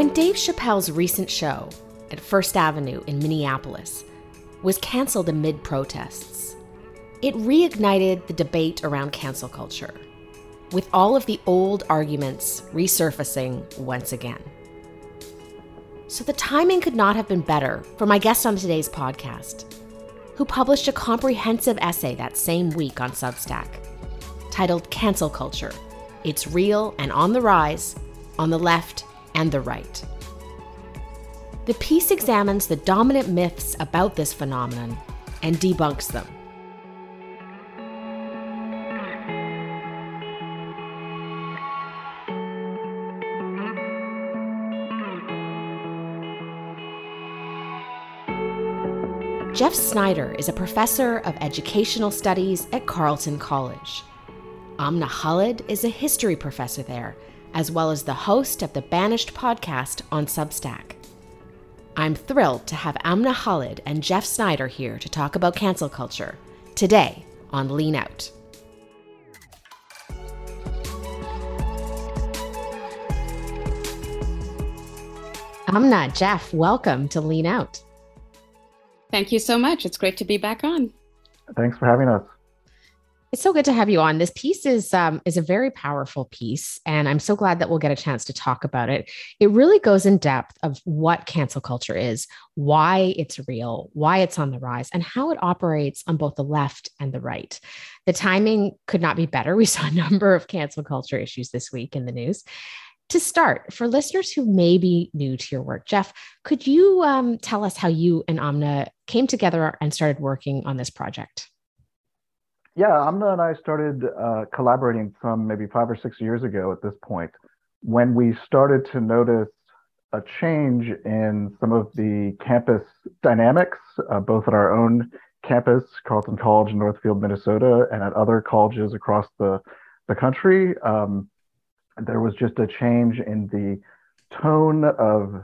When Dave Chappelle's recent show at First Avenue in Minneapolis was canceled amid protests, it reignited the debate around cancel culture, with all of the old arguments resurfacing once again. So the timing could not have been better for my guest on today's podcast, who published a comprehensive essay that same week on Substack titled Cancel Culture It's Real and on the Rise on the Left and the right. The piece examines the dominant myths about this phenomenon and debunks them. Jeff Snyder is a professor of educational studies at Carleton College. Amna Khalid is a history professor there as well as the host of the Banished podcast on Substack. I'm thrilled to have Amna Khalid and Jeff Snyder here to talk about cancel culture today on Lean Out. Amna, Jeff, welcome to Lean Out. Thank you so much. It's great to be back on. Thanks for having us. It's so good to have you on. This piece is um, is a very powerful piece, and I'm so glad that we'll get a chance to talk about it. It really goes in depth of what cancel culture is, why it's real, why it's on the rise, and how it operates on both the left and the right. The timing could not be better. We saw a number of cancel culture issues this week in the news. To start, for listeners who may be new to your work, Jeff, could you um, tell us how you and Amna came together and started working on this project? Yeah, Amna and I started uh, collaborating from maybe five or six years ago at this point when we started to notice a change in some of the campus dynamics, uh, both at our own campus, Carleton College in Northfield, Minnesota, and at other colleges across the, the country. Um, there was just a change in the tone of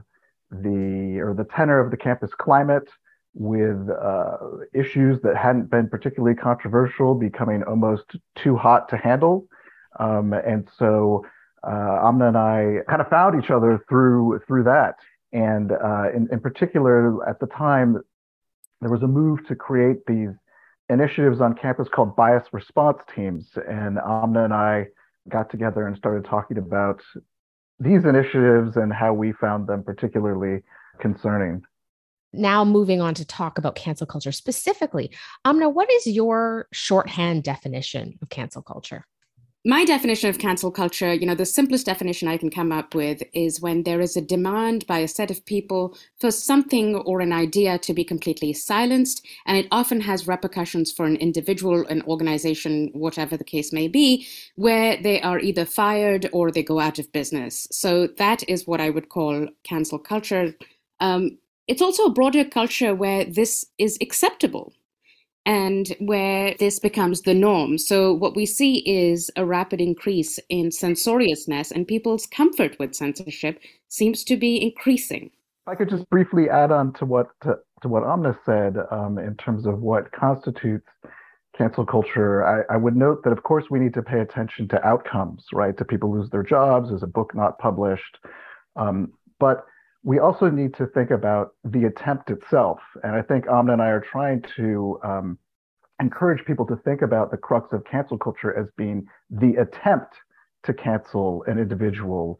the or the tenor of the campus climate with uh, issues that hadn't been particularly controversial becoming almost too hot to handle. Um, and so uh, Amna and I kind of found each other through through that. And uh, in, in particular, at the time, there was a move to create these initiatives on campus called bias response teams. And Amna and I got together and started talking about these initiatives and how we found them particularly concerning now moving on to talk about cancel culture specifically. Amna, what is your shorthand definition of cancel culture? My definition of cancel culture, you know, the simplest definition I can come up with is when there is a demand by a set of people for something or an idea to be completely silenced, and it often has repercussions for an individual, an organization, whatever the case may be, where they are either fired or they go out of business. So that is what I would call cancel culture. Um, it's also a broader culture where this is acceptable and where this becomes the norm. So, what we see is a rapid increase in censoriousness, and people's comfort with censorship seems to be increasing. If I could just briefly add on to what to, to what Amna said um, in terms of what constitutes cancel culture, I, I, would note that of course we need to pay attention to outcomes, right? Do people lose their jobs? Is a book not published? Um, but we also need to think about the attempt itself. And I think Amna and I are trying to um, encourage people to think about the crux of cancel culture as being the attempt to cancel an individual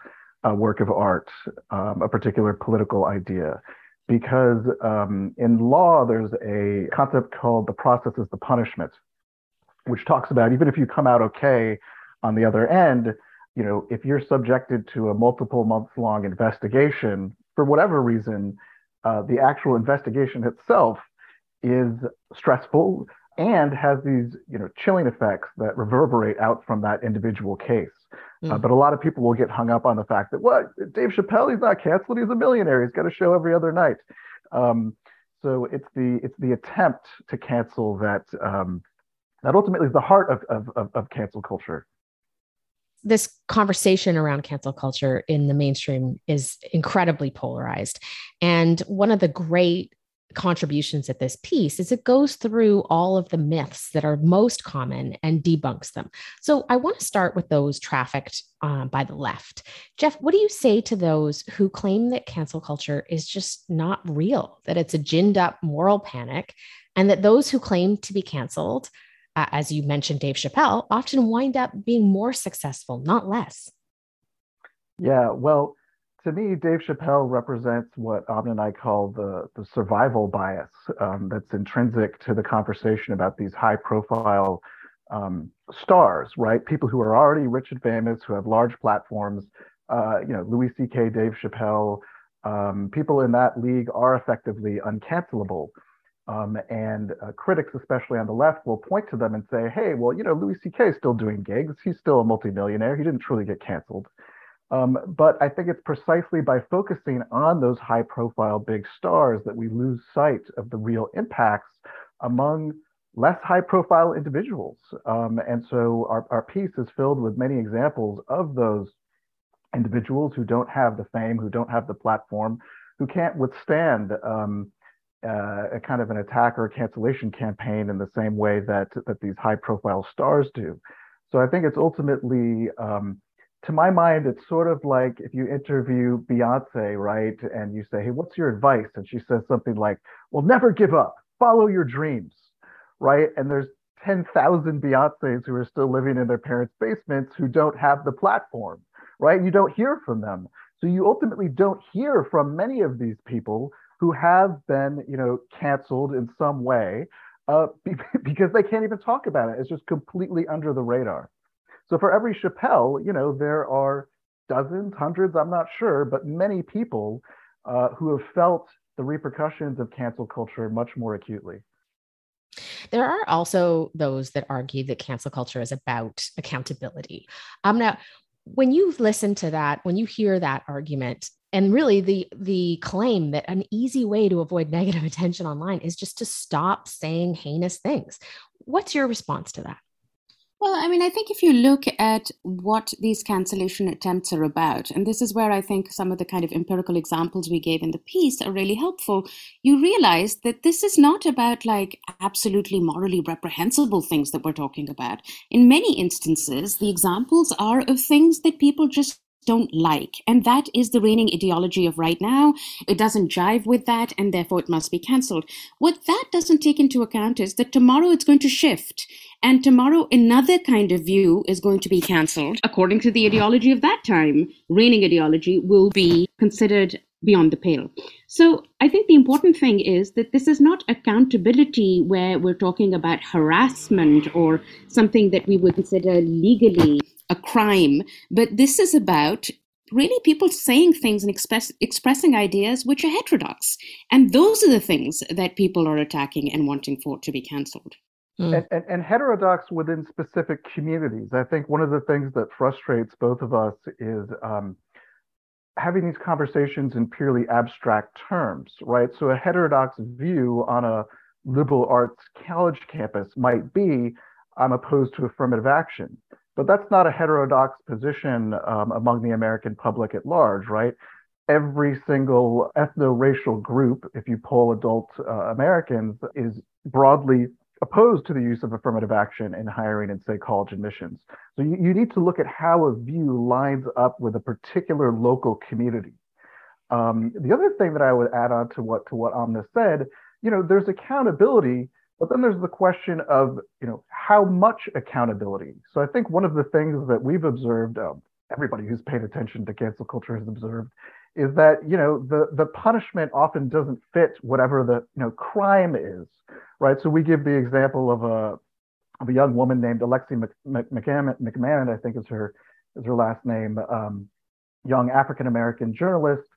uh, work of art, um, a particular political idea. Because um, in law, there's a concept called the process is the punishment, which talks about even if you come out okay on the other end, you know, if you're subjected to a multiple months long investigation for whatever reason, uh, the actual investigation itself is stressful and has these you know chilling effects that reverberate out from that individual case. Mm. Uh, hmm. but a lot of people will get hung up on the fact that what Dave Chappelle he's not canceled he's a millionaire he's got a show every other night. Um, so it's the it's the attempt to cancel that um, that ultimately is the heart of, of, of, of cancel culture this conversation around cancel culture in the mainstream is incredibly polarized. And one of the great contributions at this piece is it goes through all of the myths that are most common and debunks them. So I want to start with those trafficked uh, by the left. Jeff, what do you say to those who claim that cancel culture is just not real, that it's a ginned up moral panic, and that those who claim to be canceled, uh, as you mentioned, Dave Chappelle, often wind up being more successful, not less? Yeah, well, to me, Dave Chappelle represents what Amna and I call the, the survival bias um, that's intrinsic to the conversation about these high profile um, stars, right? People who are already rich and famous, who have large platforms, uh, you know, Louis C.K., Dave Chappelle, um, people in that league are effectively uncancelable. Um, and uh, critics, especially on the left, will point to them and say, hey, well, you know, Louis C.K. is still doing gigs. He's still a multimillionaire. He didn't truly get canceled. Um, but I think it's precisely by focusing on those high profile big stars that we lose sight of the real impacts among less high profile individuals. Um, and so our, our piece is filled with many examples of those individuals who don't have the fame, who don't have the platform, who can't withstand um, uh, a kind of an attack or cancellation campaign in the same way that, that these high profile stars do. So I think it's ultimately um, to my mind, it's sort of like if you interview Beyonce, right? And you say, Hey, what's your advice? And she says something like, Well, never give up, follow your dreams, right? And there's 10,000 Beyonces who are still living in their parents' basements who don't have the platform, right? You don't hear from them. So you ultimately don't hear from many of these people who have been, you know, canceled in some way uh, because they can't even talk about it. It's just completely under the radar. So for every Chappelle, you know, there are dozens, hundreds, I'm not sure, but many people uh, who have felt the repercussions of cancel culture much more acutely. There are also those that argue that cancel culture is about accountability. Um, now, when you listen to that, when you hear that argument, and really the the claim that an easy way to avoid negative attention online is just to stop saying heinous things, what's your response to that? Well, I mean, I think if you look at what these cancellation attempts are about, and this is where I think some of the kind of empirical examples we gave in the piece are really helpful, you realize that this is not about like absolutely morally reprehensible things that we're talking about. In many instances, the examples are of things that people just don't like. And that is the reigning ideology of right now. It doesn't jive with that, and therefore it must be cancelled. What that doesn't take into account is that tomorrow it's going to shift. And tomorrow another kind of view is going to be cancelled. According to the ideology of that time, reigning ideology will be considered beyond the pale. So I think the important thing is that this is not accountability where we're talking about harassment or something that we would consider legally a crime, but this is about really people saying things and express, expressing ideas which are heterodox. And those are the things that people are attacking and wanting for to be cancelled. Mm. And, and, and, heterodox within specific communities. I think one of the things that frustrates both of us is um, having these conversations in purely abstract terms, right? So a heterodox view on a liberal arts college campus might be I'm opposed to affirmative action. But that's not a heterodox position um, among the American public at large, right? Every single ethno-racial group, if you poll adult uh, Americans, is broadly opposed to the use of affirmative action in hiring and say college admissions. So you, you need to look at how a view lines up with a particular local community. Um, the other thing that I would add on to what to what Amna said, you know, there's accountability but then there's the question of, you know, how much accountability. So I think one of the things that we've observed, um, everybody who's paid attention to cancel culture has observed, is that you know the the punishment often doesn't fit whatever the you know crime is, right? So we give the example of a of a young woman named Alexi McMahon, I think is her is her last name, um, young African American journalist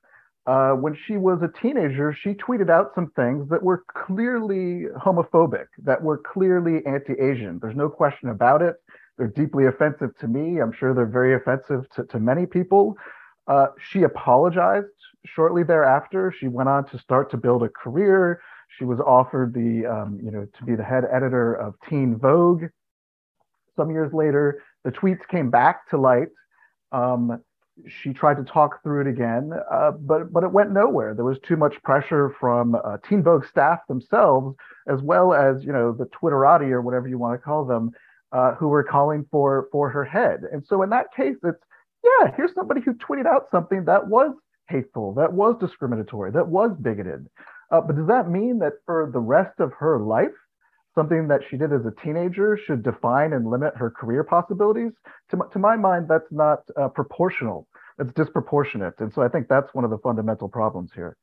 uh, when she was a teenager, she tweeted out some things that were clearly homophobic, that were clearly anti Asian. There's no question about it. They're deeply offensive to me. I'm sure they're very offensive to, to many people. Uh, she apologized shortly thereafter. She went on to start to build a career. She was offered the, um, you know, to be the head editor of Teen Vogue. Some years later, the tweets came back to light. Um, she tried to talk through it again, uh, but but it went nowhere. There was too much pressure from uh, Teen Vogue staff themselves, as well as you know the Twitterati or whatever you want to call them, uh, who were calling for for her head. And so in that case, it's yeah, here's somebody who tweeted out something that was hateful, that was discriminatory, that was bigoted. Uh, but does that mean that for the rest of her life, something that she did as a teenager should define and limit her career possibilities? To my, to my mind, that's not uh, proportional. That's disproportionate. And so I think that's one of the fundamental problems here.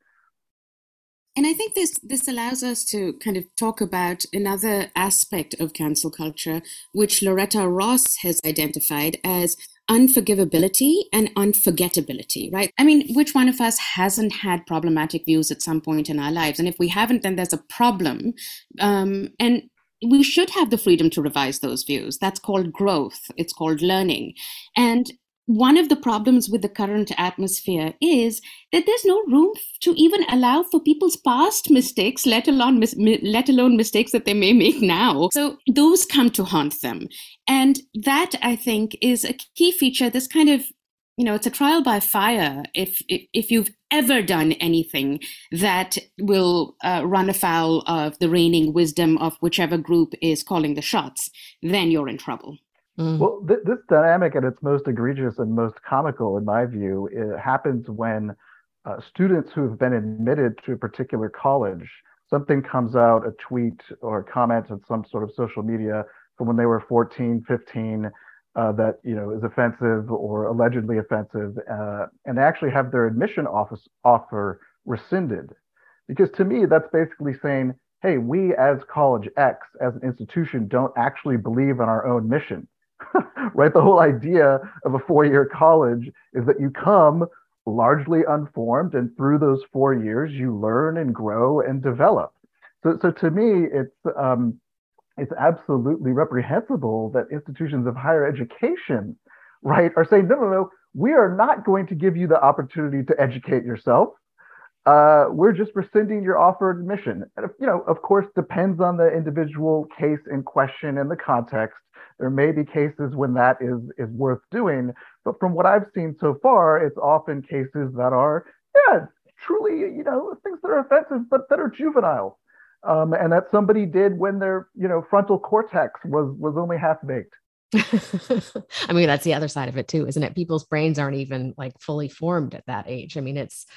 And I think this this allows us to kind of talk about another aspect of cancel culture, which Loretta Ross has identified as unforgivability and unforgettability, right? I mean, which one of us hasn't had problematic views at some point in our lives? And if we haven't, then there's a problem. Um, and we should have the freedom to revise those views. That's called growth. It's called learning. And one of the problems with the current atmosphere is that there's no room to even allow for people's past mistakes, let alone mis- let alone mistakes that they may make now. So those come to haunt them, and that I think is a key feature. This kind of you know it's a trial by fire if if, you've ever done anything that will uh, run afoul of the reigning wisdom of whichever group is calling the shots then you're in trouble Mm. Well, th- this dynamic at its most egregious and most comical, in my view, it happens when uh, students who have been admitted to a particular college, something comes out, a tweet or a comment on some sort of social media from when they were 14, 15, uh, that you know is offensive or allegedly offensive, uh, and they actually have their admission office offer rescinded. Because to me, that's basically saying, hey, we as College X, as an institution, don't actually believe in our own mission right? The whole idea of a four year college is that you come largely unformed, and through those four years, you learn and grow and develop. So, so to me, it's um, it's absolutely reprehensible that institutions of higher education, right, are saying, no, no, no, we are not going to give you the opportunity to educate yourself. Uh, we're just rescinding your offer of admission. And, you know, of course, depends on the individual case in question and the context. There may be cases when that is is worth doing, but from what I've seen so far, it's often cases that are yeah truly you know things that are offensive but that are juvenile, um, and that somebody did when their you know frontal cortex was was only half baked. I mean, that's the other side of it too, isn't it? People's brains aren't even like fully formed at that age. I mean, it's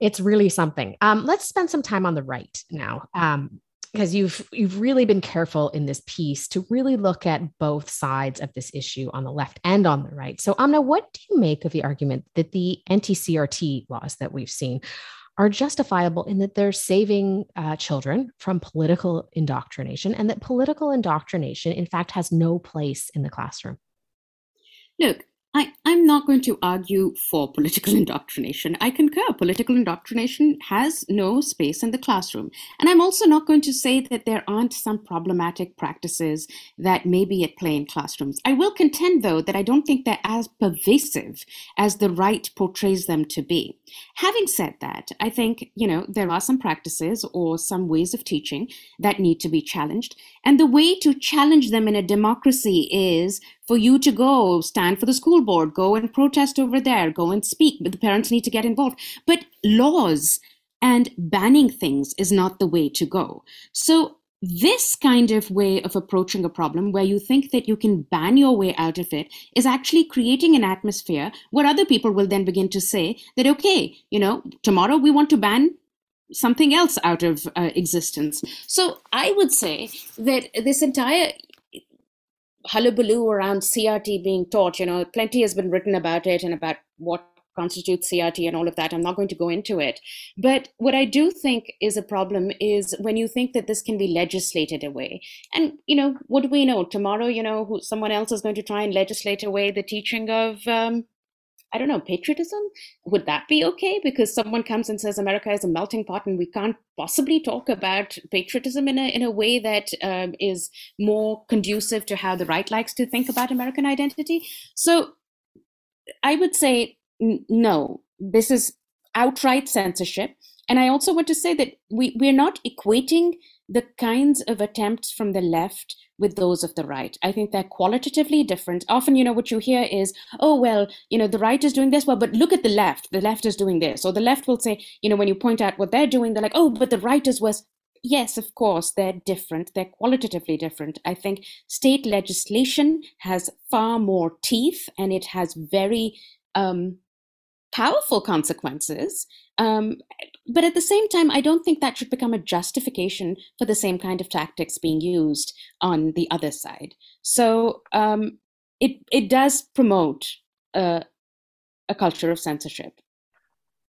it's really something. Um, let's spend some time on the right now. Um, because you've you've really been careful in this piece to really look at both sides of this issue on the left and on the right. So Amna, what do you make of the argument that the anti-CRT laws that we've seen are justifiable in that they're saving uh, children from political indoctrination and that political indoctrination in fact has no place in the classroom? Look, I, I'm not going to argue for political indoctrination. I concur. Political indoctrination has no space in the classroom. And I'm also not going to say that there aren't some problematic practices that may be at play in classrooms. I will contend, though, that I don't think they're as pervasive as the right portrays them to be. Having said that, I think, you know, there are some practices or some ways of teaching that need to be challenged. And the way to challenge them in a democracy is for you to go stand for the school board, go and protest over there, go and speak, but the parents need to get involved. But laws and banning things is not the way to go. So this kind of way of approaching a problem where you think that you can ban your way out of it is actually creating an atmosphere where other people will then begin to say that okay you know tomorrow we want to ban something else out of uh, existence so i would say that this entire hullabaloo around CRT being taught. You know, plenty has been written about it and about what constitutes CRT and all of that. I'm not going to go into it. But what I do think is a problem is when you think that this can be legislated away. And, you know, what do we know? Tomorrow, you know, who, someone else is going to try and legislate away the teaching of um, I don't know, patriotism? Would that be okay? Because someone comes and says America is a melting pot and we can't possibly talk about patriotism in a, in a way that um, is more conducive to how the right likes to think about American identity. So I would say no, this is outright censorship. And I also want to say that we, we're not equating the kinds of attempts from the left with those of the right. I think they're qualitatively different. Often, you know, what you hear is, oh, well, you know, the right is doing this, well, but look at the left. The left is doing this. Or the left will say, you know, when you point out what they're doing, they're like, oh, but the right is worse. Yes, of course, they're different. They're qualitatively different. I think state legislation has far more teeth and it has very um, powerful consequences. Um, but at the same time, I don't think that should become a justification for the same kind of tactics being used on the other side. So um, it it does promote a culture of censorship.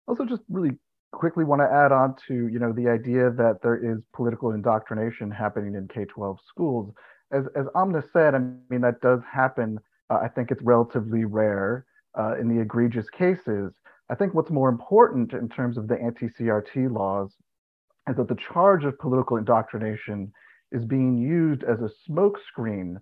Also, just really quickly want to add on to you know the idea that there is political indoctrination happening in K-12 schools. As as Amna said, I mean that does happen. Uh, I think it's relatively rare uh, in the egregious cases. I think what's more important in terms of the anti-CRT laws is that the charge of political indoctrination is being used as a smokescreen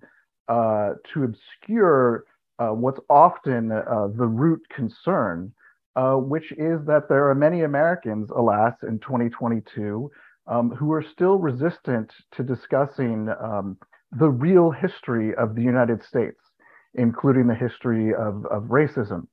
uh, to obscure uh, what's often uh, the root concern, uh, which is that there are many Americans, alas, in 2022, um, who are still resistant to discussing um, the real history of the United States, including the history of, of racism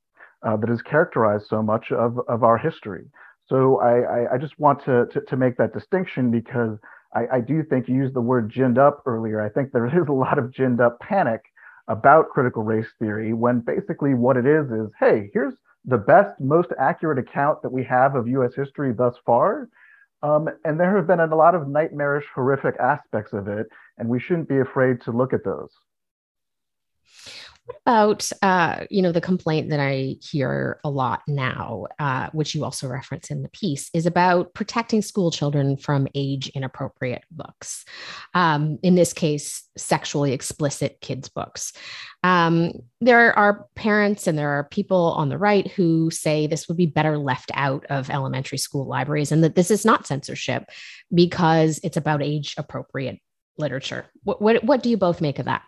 uh, that has characterized so much of, of our history. So I, I, I just want to, to, to, make that distinction because I, I do think you used the word ginned up earlier. I think there is a lot of ginned up panic about critical race theory when basically what it is is, hey, here's the best, most accurate account that we have of US history thus far. Um, and there have been a lot of nightmarish, horrific aspects of it, and we shouldn't be afraid to look at those. About, uh, you know, the complaint that I hear a lot now, uh, which you also reference in the piece, is about protecting school children from age inappropriate books. Um, in this case, sexually explicit kids' books. Um, there are parents and there are people on the right who say this would be better left out of elementary school libraries and that this is not censorship because it's about age appropriate literature. What, what, what do you both make of that?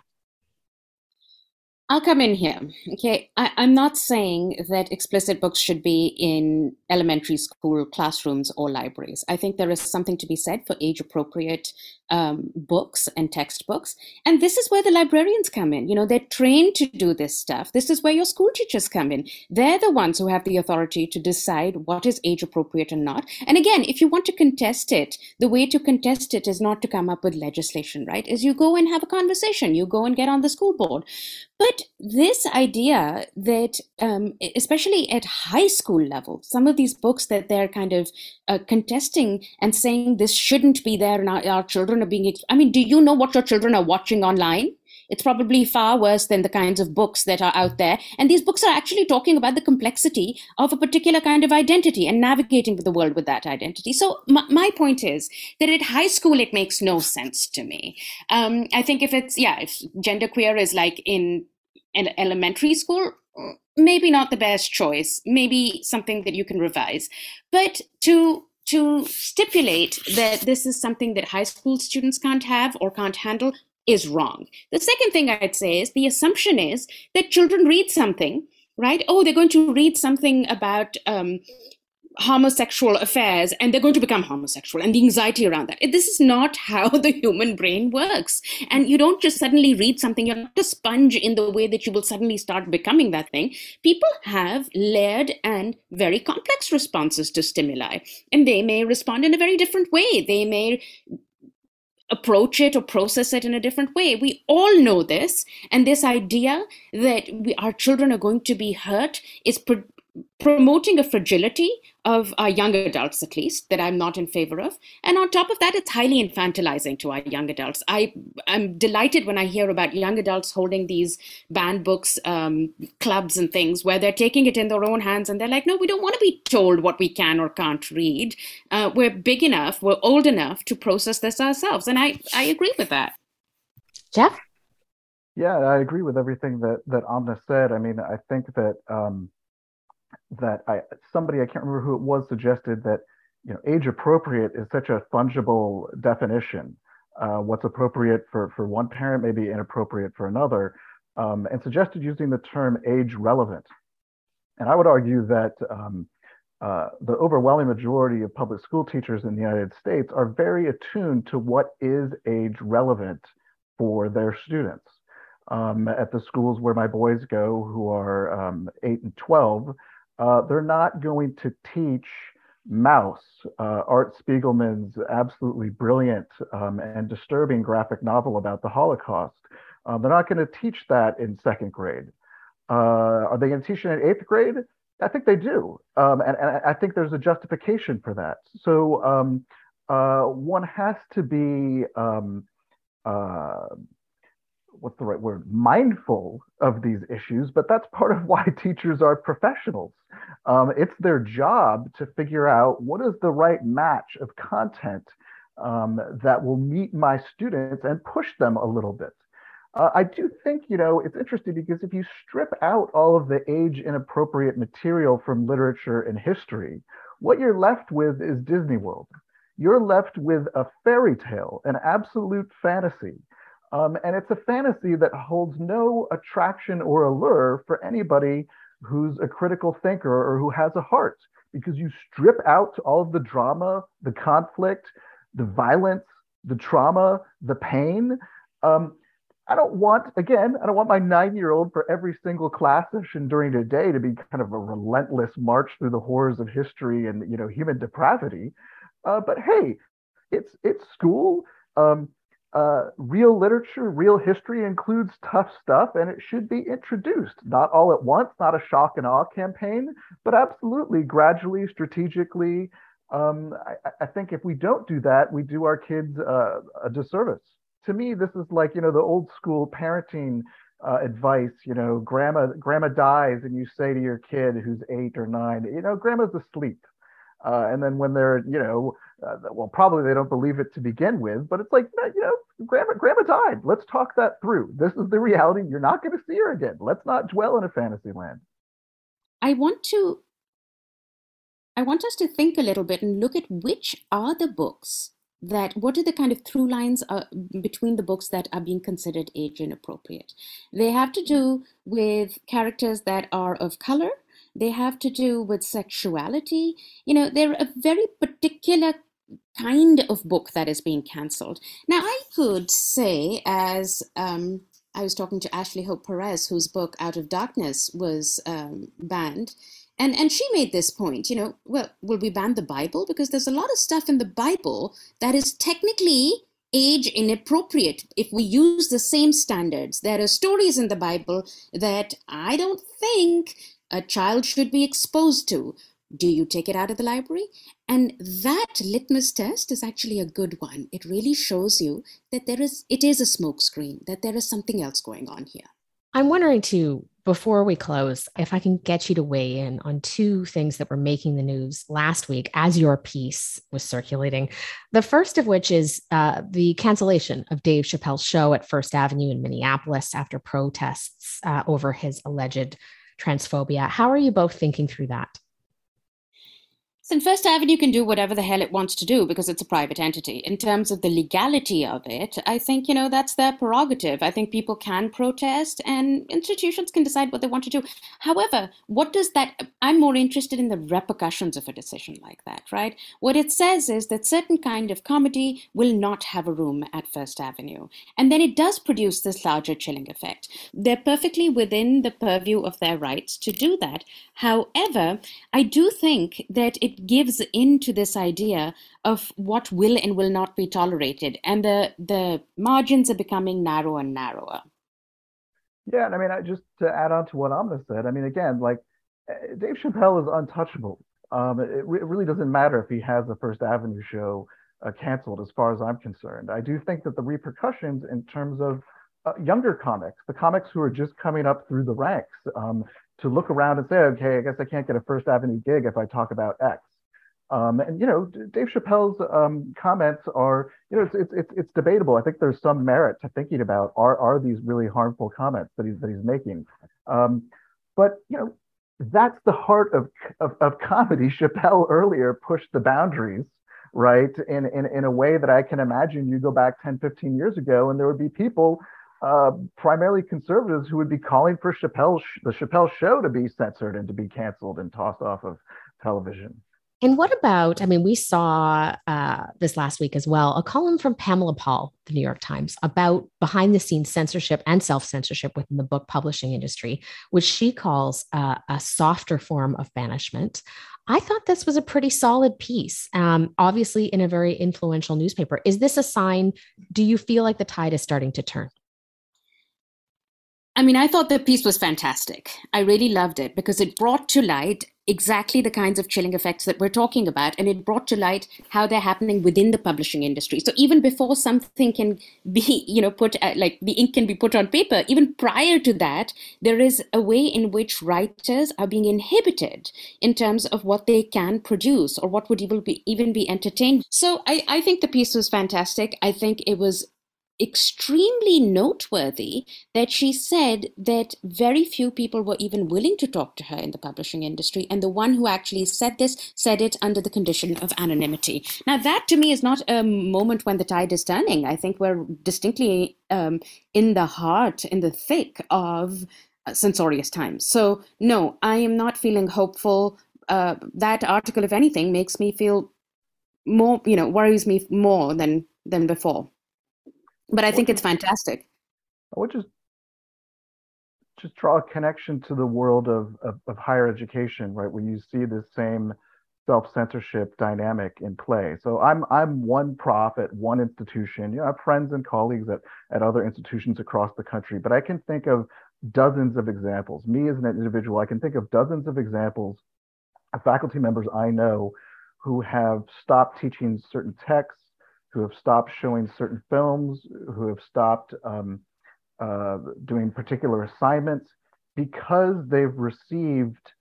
I'll come in here. Okay. I, am not saying that explicit books should be in elementary school classrooms or libraries. I think there is something to be said for age appropriate um, books and textbooks. And this is where the librarians come in. You know, they're trained to do this stuff. This is where your school teachers come in. They're the ones who have the authority to decide what is age appropriate and not. And again, if you want to contest it, the way to contest it is not to come up with legislation, right? Is you go and have a conversation, you go and get on the school board. But this idea that, um, especially at high school level, some of these books that they're kind of uh, contesting and saying this shouldn't be there and our, our children are being i mean do you know what your children are watching online? It's probably far worse than the kinds of books that are out there. And these books are actually talking about the complexity of a particular kind of identity and navigating the world with that identity. So my, my point is that at high school it makes no sense to me. Um, i think if it's yeah if genderqueer is like in an elementary school maybe not the best choice maybe something that you can revise but to to stipulate that this is something that high school students can't have or can't handle is wrong. The second thing I'd say is the assumption is that children read something, right? Oh, they're going to read something about um, homosexual affairs and they're going to become homosexual and the anxiety around that. This is not how the human brain works. And you don't just suddenly read something, you're not a sponge in the way that you will suddenly start becoming that thing. People have layered and very complex responses to stimuli, and they may respond in a very different way. They may approach it or process it in a different way. We all know this, and this idea that we, our children are going to be hurt is promoting a fragility of our young adults, at least, that I'm not in favor of. And on top of that, it's highly infantilizing to our young adults. I, I'm delighted when I hear about young adults holding these banned books um, clubs and things where they're taking it in their own hands and they're like, no, we don't want to be told what we can or can't read. Uh, we're big enough, we're old enough to process this ourselves. And I, I agree with that. Jeff? Yeah, I agree with everything that that Amna said. I mean, I think that um, that I somebody I can't remember who it was suggested that you know age appropriate is such a fungible definition. Uh, what's appropriate for for one parent may be inappropriate for another, um, and suggested using the term age relevant. And I would argue that um, uh, the overwhelming majority of public school teachers in the United States are very attuned to what is age relevant for their students. Um, at the schools where my boys go, who are um, 8 and 12, uh, they're not going to teach Maus, uh, Art Spiegelman's absolutely brilliant um, and disturbing graphic novel about the Holocaust. Uh, they're not going to teach that in second grade. Uh, are they going to teach it in eighth grade? I think they do. Um, and, and, I think there's a justification for that. So um, one has to be, um, what's the right word, mindful of these issues, but that's part of why teachers are professionals. Um, it's their job to figure out what is the right match of content um, that will meet my students and push them a little bit. Uh, I do think, you know, it's interesting because if you strip out all of the age inappropriate material from literature and history, what you're left with is Disney World. You're left with a fairy tale, an absolute fantasy. Um, and it's a fantasy that holds no attraction or allure for anybody who's a critical thinker or who has a heart, because you strip out all of the drama, the conflict, the violence, the trauma, the pain. Um, I don't want, again, I don't want my nine year old for every single class session during the day to be kind of a relentless march through the horrors of history and, you know, human depravity. Uh, but hey, it's, it's school. Um, uh, real literature, real history includes tough stuff, and it should be introduced, not all at once, not a shock and awe campaign, but absolutely gradually, strategically. Um, I, I, think if we don't do that, we do our kids uh, a disservice to me, this is like, you know, the old school parenting uh, advice, you know, grandma, grandma dies and you say to your kid who's eight or nine, you know, grandma's asleep. Uh, and then when they're, you know, uh, well, probably they don't believe it to begin with, but it's like, you know, grandma, grandma died. Let's talk that through. This is the reality. You're not going to see her again. Let's not dwell in a fantasy land. I want to, I want us to think a little bit and look at which are the books that what are the kind of through lines uh, between the books that are being considered age inappropriate? They have to do with characters that are of color. They have to do with sexuality. You know, they're a very particular kind of book that is being cancelled. Now, I could say, as um, I was talking to Ashley Hope Perez, whose book Out of Darkness was um, banned, and and she made this point you know well will we ban the bible? Because there's a lot of stuff in the bible that is technically age inappropriate. If we use the same standards there are stories in the bible that i don't think a child should be exposed to do you take it out of the library and that litmus test is actually a good one it really shows you that there is it is a smokescreen that there is something else going on here i'm wondering too before we close, if I can get you to weigh in on two things that were making the news last week as your piece was circulating. The first of which is uh, the cancellation of Dave Chappelle's show at First Avenue in Minneapolis after protests uh, over his alleged transphobia. How are you both thinking through that? So First Avenue can do whatever the hell it wants to do because it's a private entity. In terms of the legality of it, I think, you know, that's their prerogative. I think people can protest and institutions can decide what they want to do. However, what does that, I'm more interested in the repercussions of a decision like that, right? What it says is that certain kind of comedy will not have a room at First Avenue. And then it does produce this larger chilling effect. They're perfectly within the purview of their rights to do that. However, I do think that it gives into this idea of what will and will not be tolerated, and the the margins are becoming narrower and narrower. Yeah, and I mean, I, just to add on to what Amna said, I mean, again, like eh, Dave Chappelle is untouchable. Um, it, it, really doesn't matter if he has the First Avenue show uh, canceled, as far as I'm concerned. I do think that the repercussions in terms of uh, younger comics, the comics who are just coming up through the ranks, um, to look around and say, okay, I guess I can't get a First Avenue gig if I talk about X. Um, and you know, Dave Chappelle's um, comments are, you know, it's, it's it's debatable. I think there's some merit to thinking about are are these really harmful comments that he's that he's making. Um, but you know, that's the heart of, of, of comedy. Chappelle earlier pushed the boundaries, right, in, in in a way that I can imagine you go back 10, 15 years ago, and there would be people uh, primarily conservatives who would be calling for Chappelle, the Chappelle show to be censored and to be canceled and tossed off of television. And what about, I mean, we saw uh, this last week as well, a column from Pamela Paul, the New York Times, about behind the scenes censorship and self censorship within the book publishing industry, which she calls uh, a softer form of banishment. I thought this was a pretty solid piece, um, obviously in a very influential newspaper. Is this a sign? Do you feel like the tide is starting to turn? I mean, I thought the piece was fantastic. I really loved it because it brought to light exactly the kinds of chilling effects that we're talking about. And it brought to light how they're happening within the publishing industry. So even before something can be, you know, put, uh, like the ink can be put on paper, even prior to that, there is a way in which writers are being inhibited in terms of what they can produce or what would even be, even be entertained. So I, I think the piece was fantastic. I think it was extremely noteworthy that she said that very few people were even willing to talk to her in the publishing industry. And the one who actually said this said it under the condition of anonymity. Now, that to me is not a moment when the tide is turning. I think we're distinctly um, in the heart, in the thick of uh, censorious times. So, no, I am not feeling hopeful. Uh, that article, if anything, makes me feel more, you know, worries me more than than before but I think it's fantastic. I would just just draw a connection to the world of, of, of higher education, right, where you see this same self-censorship dynamic in play. So I'm I'm one prof at one institution. You know, I have friends and colleagues at, at other institutions across the country, but I can think of dozens of examples. Me as an individual, I can think of dozens of examples of faculty members I know who have stopped teaching certain texts who have stopped showing certain films, who have stopped um, uh, doing particular assignments because they've received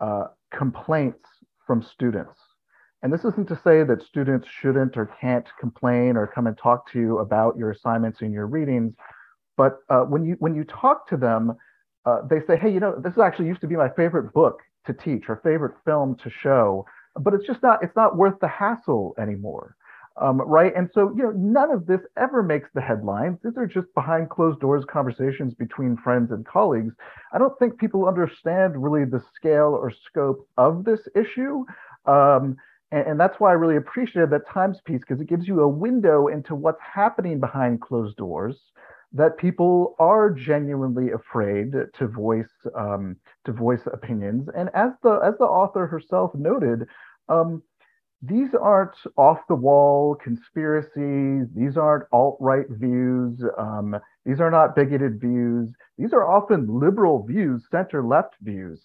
uh, complaints from students. And this isn't to say that students shouldn't or can't complain or come and talk to you about your assignments and your readings, but uh, when you when you talk to them, uh, they say, "Hey, you know, this actually used to be my favorite book to teach or favorite film to show, but it's just not it's not worth the hassle anymore." Um, right. And so, you know, none of this ever makes the headlines. These are just behind closed doors conversations between friends and colleagues. I don't think people understand really the scale or scope of this issue. Um, and, and, that's why I really appreciated that Times piece because it gives you a window into what's happening behind closed doors that people are genuinely afraid to voice um, to voice opinions. And as the as the author herself noted, um, these aren't off the wall conspiracies. These aren't alt right views. Um, these are not bigoted views. These are often liberal views, center left views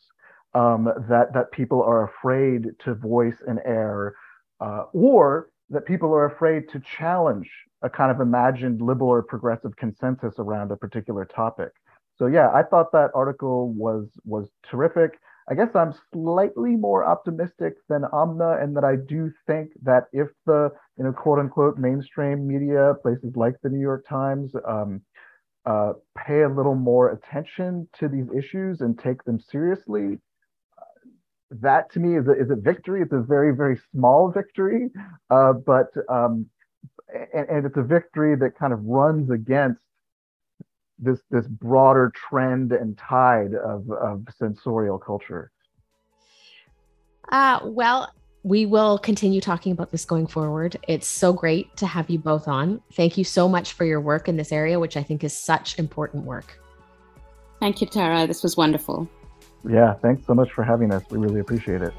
um, that, that people are afraid to voice and air, uh, or that people are afraid to challenge a kind of imagined liberal or progressive consensus around a particular topic. So yeah, I thought that article was was terrific. I guess I'm slightly more optimistic than Amna, and that I do think that if the you know quote unquote mainstream media, places like the New York Times, um, uh, pay a little more attention to these issues and take them seriously, that to me is a, is a victory. It's a very very small victory, uh, but um, and, and it's a victory that kind of runs against this this broader trend and tide of, of censorial culture? Uh, well, we will continue talking about this going forward. It's so great to have you both on. Thank you so much for your work in this area, which I think is such important work. Thank you, Tara. This was wonderful. Yeah, thanks so much for having us. We really appreciate it.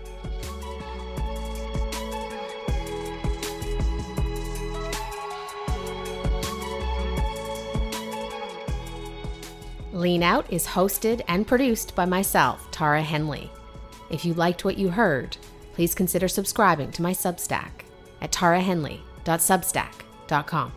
Lean Out is hosted and produced by myself, Tara Henley. If you liked what you heard, please consider subscribing to my Substack at tarahenley.substack.com.